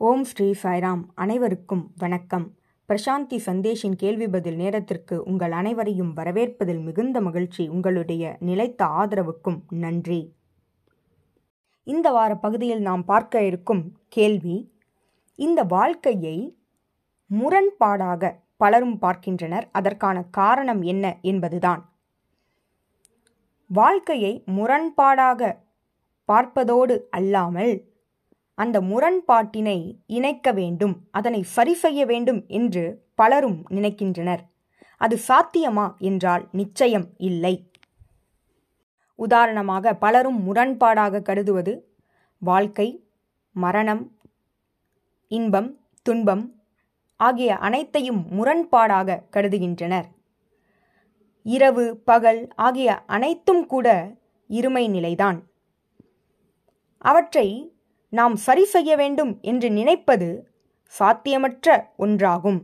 ஓம் ஸ்ரீ சாய்ராம் அனைவருக்கும் வணக்கம். பிரசாந்தி சந்தேஷின் கேள்வி பதில் நேரத்திற்கு உங்கள் அனைவரையும் வரவேற்பதில் மிகுந்த மகிழ்ச்சி. உங்களுடைய நிலைத்த ஆதரவுக்கும் நன்றி. இந்த வார பகுதியில் நாம் பார்க்க இருக்கும் கேள்வி இந்த வாழ்க்கையை முரண்பாடாக பலரும் பார்க்கின்றனர். அதற்கான காரணம் என்ன என்பதுதான். வாழ்க்கையை முரண்பாடாக பார்ப்பதோடு அல்லாமல் அந்த முரண்பாட்டினை இணைக்க வேண்டும் அதனை சரி செய்ய வேண்டும் என்று பலரும் நினைக்கின்றனர். அது சாத்தியமா என்றால் நிச்சயம் இல்லை. உதாரணமாக பலரும் முரண்பாடாக கருதுவது வாழ்க்கை மரணம் இன்பம் துன்பம் ஆகிய அனைத்தையும் முரண்பாடாக கருதுகின்றனர். இரவு பகல் ஆகிய அனைத்தும் கூட இருமை நிலைதான். அவற்றை நாம் சரி செய்ய வேண்டும் என்று நினைப்பது சாத்தியமற்ற ஒன்றாகும்.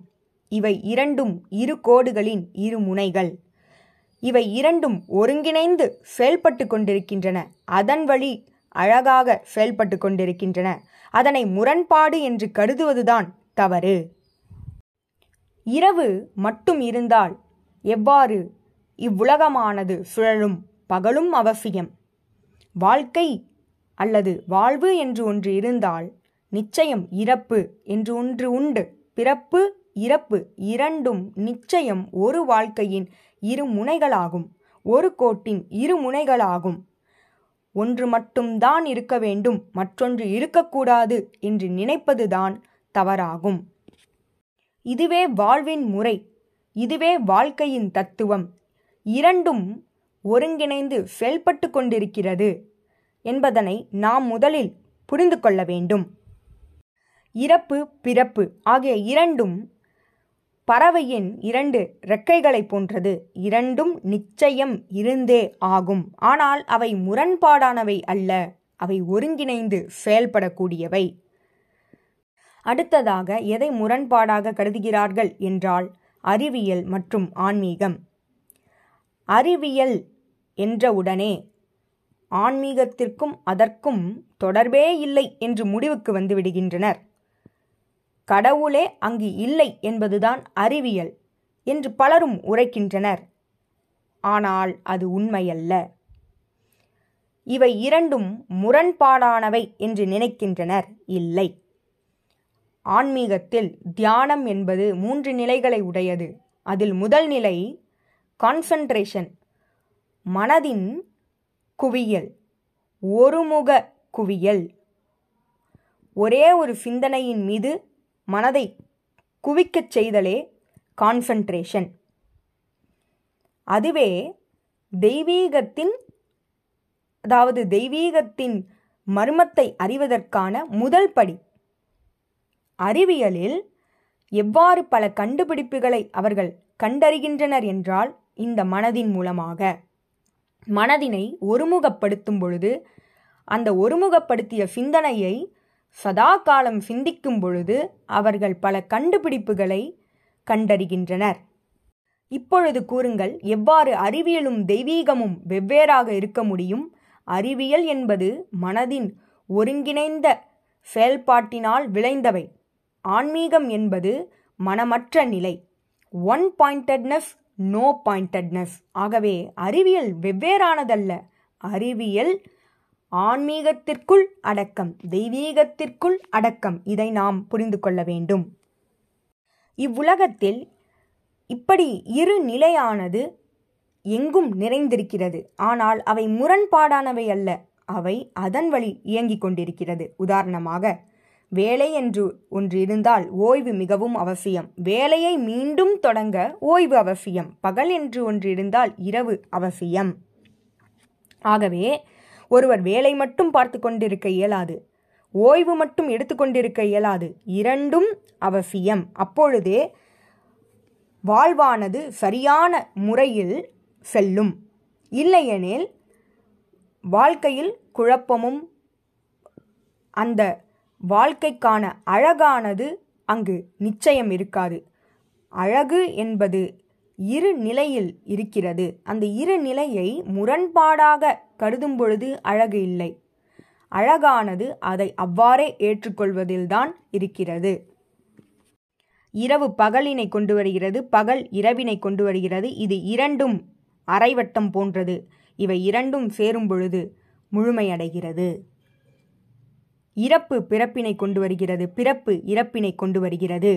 இவை இரண்டும் இரு கோடுகளின் இரு முனைகள். இவை இரண்டும் ஒருங்கிணைந்து செயல்பட்டு கொண்டிருக்கின்றன. அதன் வழி அழகாக செயல்பட்டு கொண்டிருக்கின்றன. அதனை முரண்பாடு என்று கருதுவதுதான் தவறு. இரவு மட்டும் இருந்தால் எவ்வாறு இவ்வுலகமானது சுழலும்? பகலும் அவசியம். வாழ்க்கை அல்லது வாழ்வு என்று ஒன்று இருந்தால் நிச்சயம் இறப்பு என்று ஒன்று உண்டு. பிறப்பு இறப்பு இரண்டும் நிச்சயம் ஒரு வாழ்க்கையின் இரு முனைகளாகும். ஒரு கோட்டின் இரு முனைகளாகும். ஒன்று மட்டும்தான் இருக்க வேண்டும் மற்றொன்று இருக்கக்கூடாது என்று நினைப்பதுதான் தவறாகும். இதுவே வாழ்வின் முறை இதுவே வாழ்க்கையின் தத்துவம். இரண்டும் ஒருங்கிணைந்து செயல்பட்டு கொண்டிருக்கிறது. என்பதனை நாம் முதலில் புரிந்து கொள்ள வேண்டும். இறப்பு பிறப்பு ஆகிய இரண்டும் பறவையின் இரண்டு இறக்கைகளை போன்றது. இரண்டும் நிச்சயம் இருந்தே ஆகும். ஆனால் அவை முரண்பாடானவை அல்ல. அவை ஒருங்கிணைந்து செயல்படக்கூடியவை. அடுத்ததாக எதை முரண்பாடாக கருதுகிறார்கள் என்றால் அறிவியல் மற்றும் ஆன்மீகம். அறிவியல் என்றவுடனே ஆன்மீகத்திற்கும் அதற்கும் தொடர்பே இல்லை என்று முடிவுக்கு வந்து விடுகின்றனர். கடவுளே அங்கு இல்லை என்பதுதான் அறிவியல் என்று பலரும் உரைக்கின்றனர். ஆனால் அது உண்மையல்ல. இவை இரண்டும் முரண்பாடானவை என்று நினைக்கின்றனர். இல்லை. ஆன்மீகத்தில் தியானம் என்பது மூன்று நிலைகளை உடையது. அதில் முதல் நிலை கான்சன்ட்ரேஷன் மனதின் குவியல். ஒருமுக குவியல். ஒரே ஒரு சிந்தனையின் மீது மனதை குவிக்கச் செய்தலே கான்சன்ட்ரேஷன். அதுவே தெய்வீகத்தின் அதாவது தெய்வீகத்தின் மர்மத்தை அறிவதற்கான முதல் படி. அறிவியலில் எவ்வாறு பல கண்டுபிடிப்புகளை அவர்கள் கண்டறிகின்றனர் என்றால் இந்த மனதின் மூலமாக. மனதினை ஒருமுகப்படுத்தும் பொழுது அந்த ஒருமுகப்படுத்திய சிந்தனையை சதா காலம் சிந்திக்கும் பொழுது அவர்கள் பல கண்டுபிடிப்புகளை கண்டறிகின்றனர். இப்பொழுது கூறுங்கள் எவ்வாறு அறிவியலும் தெய்வீகமும் வெவ்வேறாக இருக்க முடியும்? அறிவியல் என்பது மனதின் ஒருங்கிணைந்த செயல்பாட்டினால் விளைந்தவை. ஆன்மீகம் என்பது மனமற்ற நிலை. ஒன் பாயிண்டட்னஸ் நோ பாயிண்டட்னஸ் ஆகவே அறிவியல் வெவ்வேறானதல்ல. அறிவியல் ஆன்மீகத்திற்குள் அடக்கம் தெய்வீகத்திற்குள் அடக்கம். இதை நாம் புரிந்து கொள்ள வேண்டும். இவ்வுலகத்தில் இப்படி இரு நிலையானது எங்கும் நிறைந்திருக்கிறது. ஆனால் அவை முரண்பாடானவை அல்ல. அவை அதன் வழி இயங்கிக் கொண்டிருக்கிறது. உதாரணமாக வேலை என்று ஒன்று இருந்தால் ஓய்வு மிகவும் அவசியம். வேலையை மீண்டும் தொடங்க ஓய்வு அவசியம். பகல் என்று ஒன்று இருந்தால் இரவு அவசியம். ஆகவே ஒருவர் வேலை மட்டும் பார்த்து கொண்டிருக்க இயலாது. ஓய்வு மட்டும் எடுத்துக்கொண்டிருக்க இயலாது. இரண்டும் அவசியம். அப்பொழுதே வாழ்வானது சரியான முறையில் செல்லும். இல்லையெனில் வாழ்க்கையில் குழப்பமும் அந்த வாழ்க்கைக்கான அழகானது அங்கு நிச்சயம் இருக்காது. அழகு என்பது இரு நிலையில் இருக்கிறது. அந்த இரு நிலையை முரண்பாடாக கருதும் பொழுது அழகு இல்லை. அழகானது அதை அவ்வாறே ஏற்றுக்கொள்வதில்தான் இருக்கிறது. இரவு பகலினை கொண்டு வருகிறது பகல் இரவினை கொண்டு வருகிறது. இது இரண்டும் அரைவட்டம் போன்றது. இவை இரண்டும் சேரும் பொழுது முழுமையடைகிறது. இறப்பு பிறப்பினை கொண்டு வருகிறது. பிறப்பு இறப்பினை கொண்டு வருகிறது.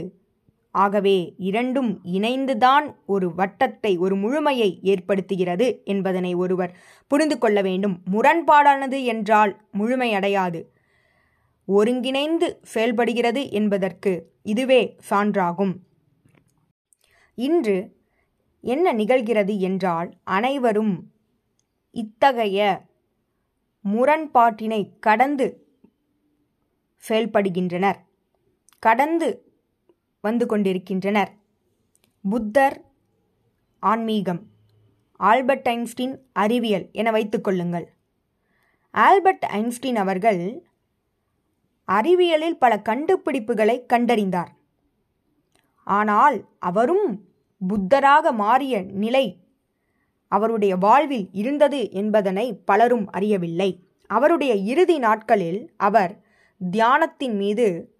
ஆகவே இரண்டும் இணைந்துதான் ஒரு வட்டத்தை ஒரு முழுமையை ஏற்படுத்துகிறது என்பதனை ஒருவர் புரிந்து கொள்ள வேண்டும். முரண்பாடானது என்றால் முழுமையடையாது ஒருங்கிணைந்து செயல்படுகிறது என்பதற்கு இதுவே சான்றாகும். இன்று என்ன நிகழ்கிறது என்றால் அனைவரும் இத்தகைய முரண்பாட்டினை கடந்து செயல்படுகின்றனர். கடந்து வந்து கொண்டிருக்கின்றனர். புத்தர் ஆன்மீகம். ஆல்பர்ட் ஐன்ஸ்டீன் அறிவியல் என வைத்துக்கொள்ளுங்கள் ஆல்பர்ட் ஐன்ஸ்டீன் அவர்கள் அறிவியலில் பல கண்டுபிடிப்புகளை கண்டறிந்தார். ஆனால் அவரும் புத்தராக மாறிய நிலை அவருடைய வாழ்வில் இருந்தது என்பதனை பலரும் அறியவில்லை. அவருடைய இறுதி நாட்களில் அவர் தியானத்தின் மீது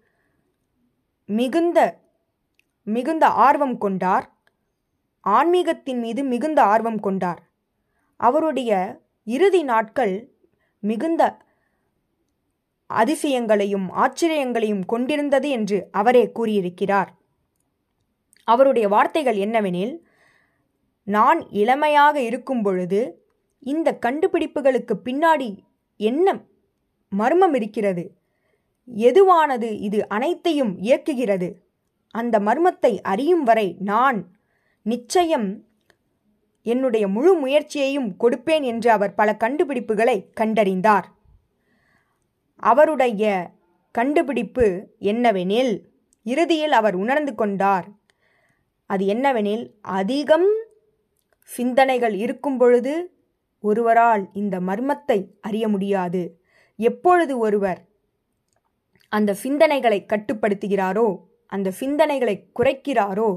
மிகுந்த மிகுந்த ஆர்வம் கொண்டார். ஆன்மீகத்தின் மீது மிகுந்த ஆர்வம் கொண்டார். அவருடைய இறுதி நாட்கள் மிகுந்த அதிசயங்களையும் ஆச்சரியங்களையும் கொண்டிருந்தது என்று அவரே கூறியிருக்கிறார். அவருடைய வார்த்தைகள் என்னவெனில் நான் இளமையாக இருக்கும் பொழுது இந்த கண்டுபிடிப்புகளுக்கு பின்னாடி என்ன மர்மம் இருக்கிறது? எதுவானது இது அனைத்தையும் இயக்குகிறது? அந்த மர்மத்தை அறியும் வரை நான் நிச்சயம் என்னுடைய முழு முயற்சியையும் கொடுப்பேன் என்று அவர் பல கண்டுபிடிப்புகளை கண்டறிந்தார். அவருடைய கண்டுபிடிப்பு என்னவெனில் இறுதியில் அவர் உணர்ந்து கொண்டார். அது என்னவெனில் அதிகம் சிந்தனைகள் இருக்கும் பொழுது ஒருவரால் இந்த மர்மத்தை அறிய முடியாது. எப்பொழுது ஒருவர் அந்த சிந்தனைகளை கட்டுப்படுத்துகிறாரோ? அந்த சிந்தனைகளை குறைக்கிறாரோ?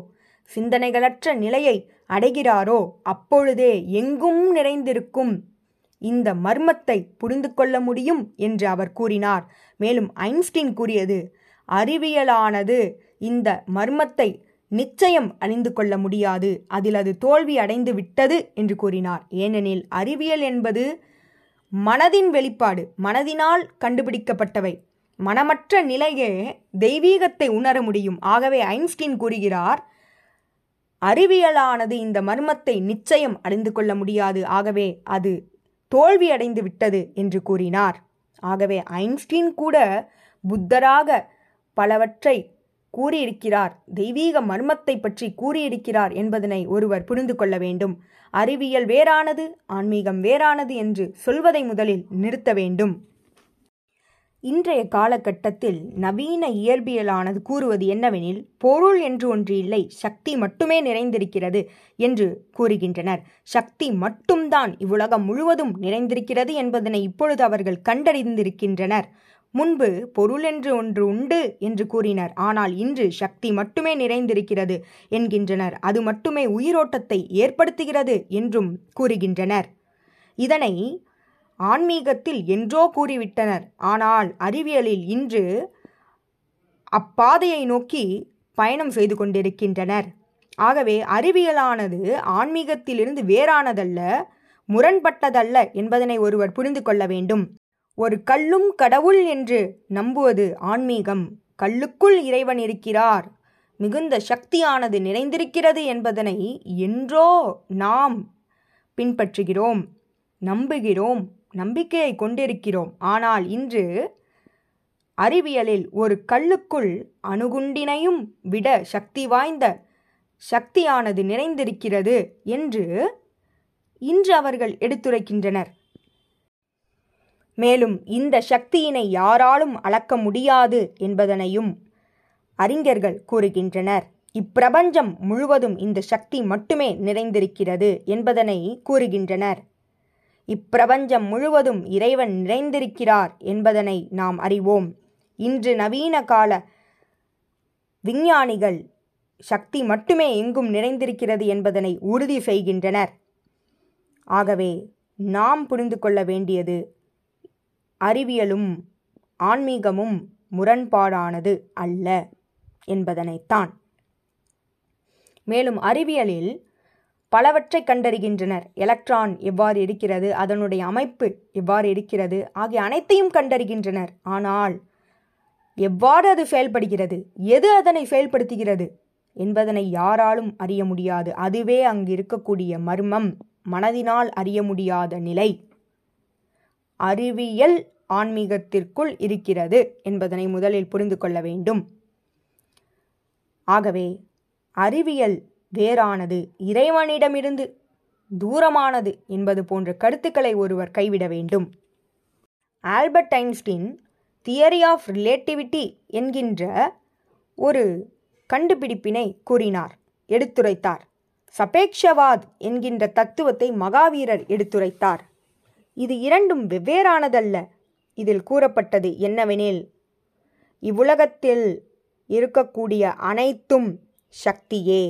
சிந்தனைகளற்ற நிலையை அடைகிறாரோ? அப்பொழுதே எங்கும் நிறைந்திருக்கும் இந்த மர்மத்தை புரிந்து கொள்ள முடியும் என்று அவர் கூறினார். மேலும் ஐன்ஸ்டீன் கூறியது அறிவியலானது இந்த மர்மத்தை நிச்சயம் அணிந்து கொள்ள முடியாது. அதில் அது தோல்வி அடைந்து விட்டது என்று கூறினார். ஏனெனில் அறிவியல் என்பது மனதின் வெளிப்பாடு மனதினால் கண்டுபிடிக்கப்பட்டவை. மனமற்ற நிலையே தெய்வீகத்தை உணர முடியும். ஆகவே ஐன்ஸ்டீன் கூறுகிறார் அறிவியலானது இந்த மர்மத்தை நிச்சயம் அறிந்து கொள்ள முடியாது. ஆகவே அது தோல்வியடைந்து விட்டது என்று கூறினார். ஆகவே ஐன்ஸ்டீன் கூட புத்தராக பலவற்றை கூறியிருக்கிறார். தெய்வீக மர்மத்தை பற்றி கூறியிருக்கிறார் என்பதனை ஒருவர் புரிந்து கொள்ள வேண்டும். அறிவியல் வேறானது ஆன்மீகம் வேறானது என்று சொல்வதை முதலில் நிறுத்த வேண்டும். இன்றைய காலகட்டத்தில் நவீன இயற்பியலானது கூறுவது என்னவெனில் பொருள் என்று ஒன்று இல்லை சக்தி மட்டுமே நிறைந்திருக்கிறது என்று கூறுகின்றனர். சக்தி மட்டும்தான் இவ்வுலகம் முழுவதும் நிறைந்திருக்கிறது என்பதனை இப்பொழுது அவர்கள் கண்டறிந்திருக்கின்றனர். முன்பு பொருள் என்று ஒன்று உண்டு என்று கூறினர் ஆனால் இன்று சக்தி மட்டுமே நிறைந்திருக்கிறது என்கின்றனர். அது மட்டுமே உயிரோட்டத்தை ஏற்படுத்துகிறது என்றும் கூறுகின்றனர். இதனை ஆன்மீகத்தில் என்றோ கூறிவிட்டனர். ஆனால் அறிவியலில் இன்று அப்பாதையை நோக்கி பயணம் செய்து கொண்டிருக்கின்றனர். ஆகவே அறிவியலானது ஆன்மீகத்திலிருந்து வேறானதல்ல முரண்பட்டதல்ல என்பதனை ஒருவர் புரிந்து கொள்ள வேண்டும். ஒரு கல்லும் கடவுள் என்று நம்புவது ஆன்மீகம். கல்லுக்குள் இறைவன் இருக்கிறார். மிகுந்த சக்தியானது நிறைந்திருக்கிறது என்பதனை என்றோ நாம் பின்பற்றுகிறோம் நம்புகிறோம். நம்பிக்கையை கொண்டிருக்கிறோம். ஆனால் இன்று அறிவியலில் ஒரு கல்லுக்குள் அணுகுண்டினையும் விட சக்தி வாய்ந்த சக்தியானது நிறைந்திருக்கிறது என்று இன்று அவர்கள் எடுத்துரைக்கின்றனர். மேலும் இந்த சக்தியினை யாராலும் அளக்க முடியாது என்பதனையும் அறிஞர்கள் கூறுகின்றனர். இப்பிரபஞ்சம் முழுவதும் இந்த சக்தி மட்டுமே நிறைந்திருக்கிறது என்பதனை கூறுகின்றனர். இப்பிரபஞ்சம் முழுவதும் இறைவன் நிறைந்திருக்கிறார் என்பதனை நாம் அறிவோம். இன்று நவீன கால விஞ்ஞானிகள் சக்தி மட்டுமே எங்கும் நிறைந்திருக்கிறது என்பதனை உறுதி செய்கின்றனர். ஆகவே நாம் புரிந்து கொள்ள வேண்டியது அறிவியலும் ஆன்மீகமும் முரண்பாடானது அல்ல என்பதனைத்தான். மேலும் அறிவியலில் பலவற்றை கண்டறிகின்றனர். எலக்ட்ரான் எவ்வாறு இருக்கிறது அதனுடைய அமைப்பு எவ்வாறு இருக்கிறது ஆகிய அனைத்தையும் கண்டறிகின்றனர். ஆனால் எவ்வாறு அது செயல்படுகிறது? எது அதனை செயல்படுத்துகிறது? என்பதனை யாராலும் அறிய முடியாது. அதுவே அங்கு இருக்கக்கூடிய மர்மம். மனதினால் அறிய முடியாத நிலை. அறிவியல் ஆன்மீகத்திற்குள் இருக்கிறது என்பதனை முதலில் புரிந்து கொள்ள வேண்டும். ஆகவே அறிவியல் வேறானது இறைவனிடமிருந்து தூரமானது என்பது போன்ற கருத்துக்களை ஒருவர் கைவிட வேண்டும். Albert Einstein theory of relativity என்கின்ற ஒரு கண்டுபிடிப்பினை கூறினார் எடுத்துரைத்தார். சபேக்ஷவாத் என்கின்ற தத்துவத்தை மகாவீரர் எடுத்துரைத்தார். இது இரண்டும் வெவ்வேறானதல்ல. இதில் கூறப்பட்டது என்னவெனில் இவ்வுலகத்தில் இருக்கக்கூடிய அனைத்தும் சக்தியே.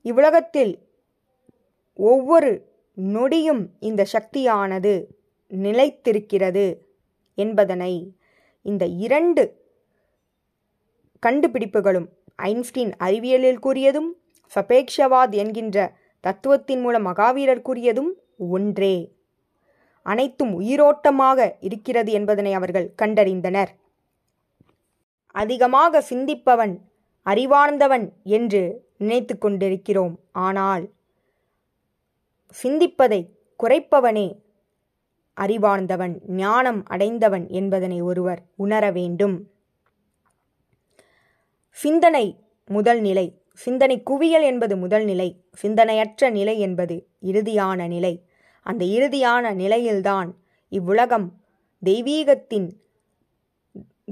இவ்வுலகத்தில் ஒவ்வொரு நொடியும் இந்த சக்தியானது நிலைத்திருக்கிறது என்பதனை இந்த இரண்டு கண்டுபிடிப்புகளும் ஐன்ஸ்டீன் அறிவியலில் கூறியதும் சபேக்ஷவாத் என்கின்ற தத்துவத்தின் மூலம் மகாவீரர் கூறியதும் ஒன்றே. அனைத்தும் உயிரோட்டமாக இருக்கிறது என்பதனை அவர்கள் கண்டறிந்தனர். அதிகமாக சிந்திப்பவன் அறிவார்ந்தவன் என்று நினைத்து கொண்டிருக்கிறோம் ஆனால் சிந்திப்பதை குறைப்பவனே அறிவார்ந்தவன் ஞானம் அடைந்தவன் என்பதனை ஒருவர் உணர வேண்டும். சிந்தனை முதல் நிலை. சிந்தனை குவியல் என்பது முதல் நிலை. சிந்தனையற்ற நிலை என்பது இறுதியான நிலை. அந்த இறுதியான நிலையில்தான் இவ்வுலகம் தெய்வீகத்தின்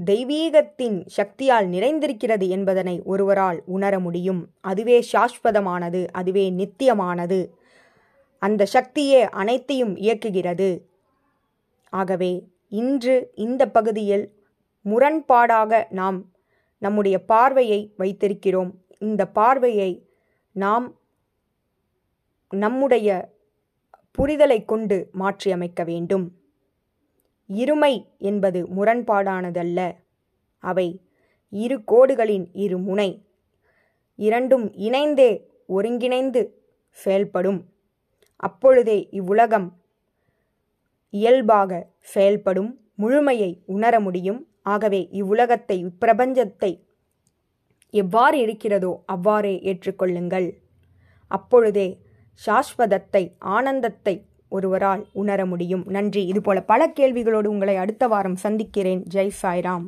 தெய்வீகத்தின் சக்தியால் நிறைந்திருக்கிறது என்பதனை ஒருவரால் உணர முடியும். அதுவே சாஸ்வதமானது அதுவே நித்தியமானது. அந்த சக்தியே அனைத்தையும் இயக்குகிறது. ஆகவே இன்று இந்த பகுதியில் முரண்பாடாக நாம் நம்முடைய பார்வையை வைத்திருக்கிறோம். இந்த பார்வையை நாம் நம்முடைய புரிதலை கொண்டு மாற்றியமைக்க வேண்டும். இருமை என்பது முரண்பாடானதல்ல. அவை இரு கோடுகளின் இரு முனை. இரண்டும் இணைந்தே ஒருங்கிணைந்து செயல்படும். அப்பொழுதே இவ்வுலகம் இயல்பாக செயல்படும் முழுமையை உணர முடியும். ஆகவே இவ்வுலகத்தை இப்பிரபஞ்சத்தை எவ்வாறு இருக்கிறதோ அவ்வாறே ஏற்றுக்கொள்ளுங்கள். அப்பொழுதே சாஸ்வதத்தை ஆனந்தத்தை ஒருவரால் உணர முடியும். நன்றி. இதுபோல பல கேள்விகளோடு உங்களை அடுத்த வாரம் சந்திக்கிறேன். ஜெய் சாய்ராம்.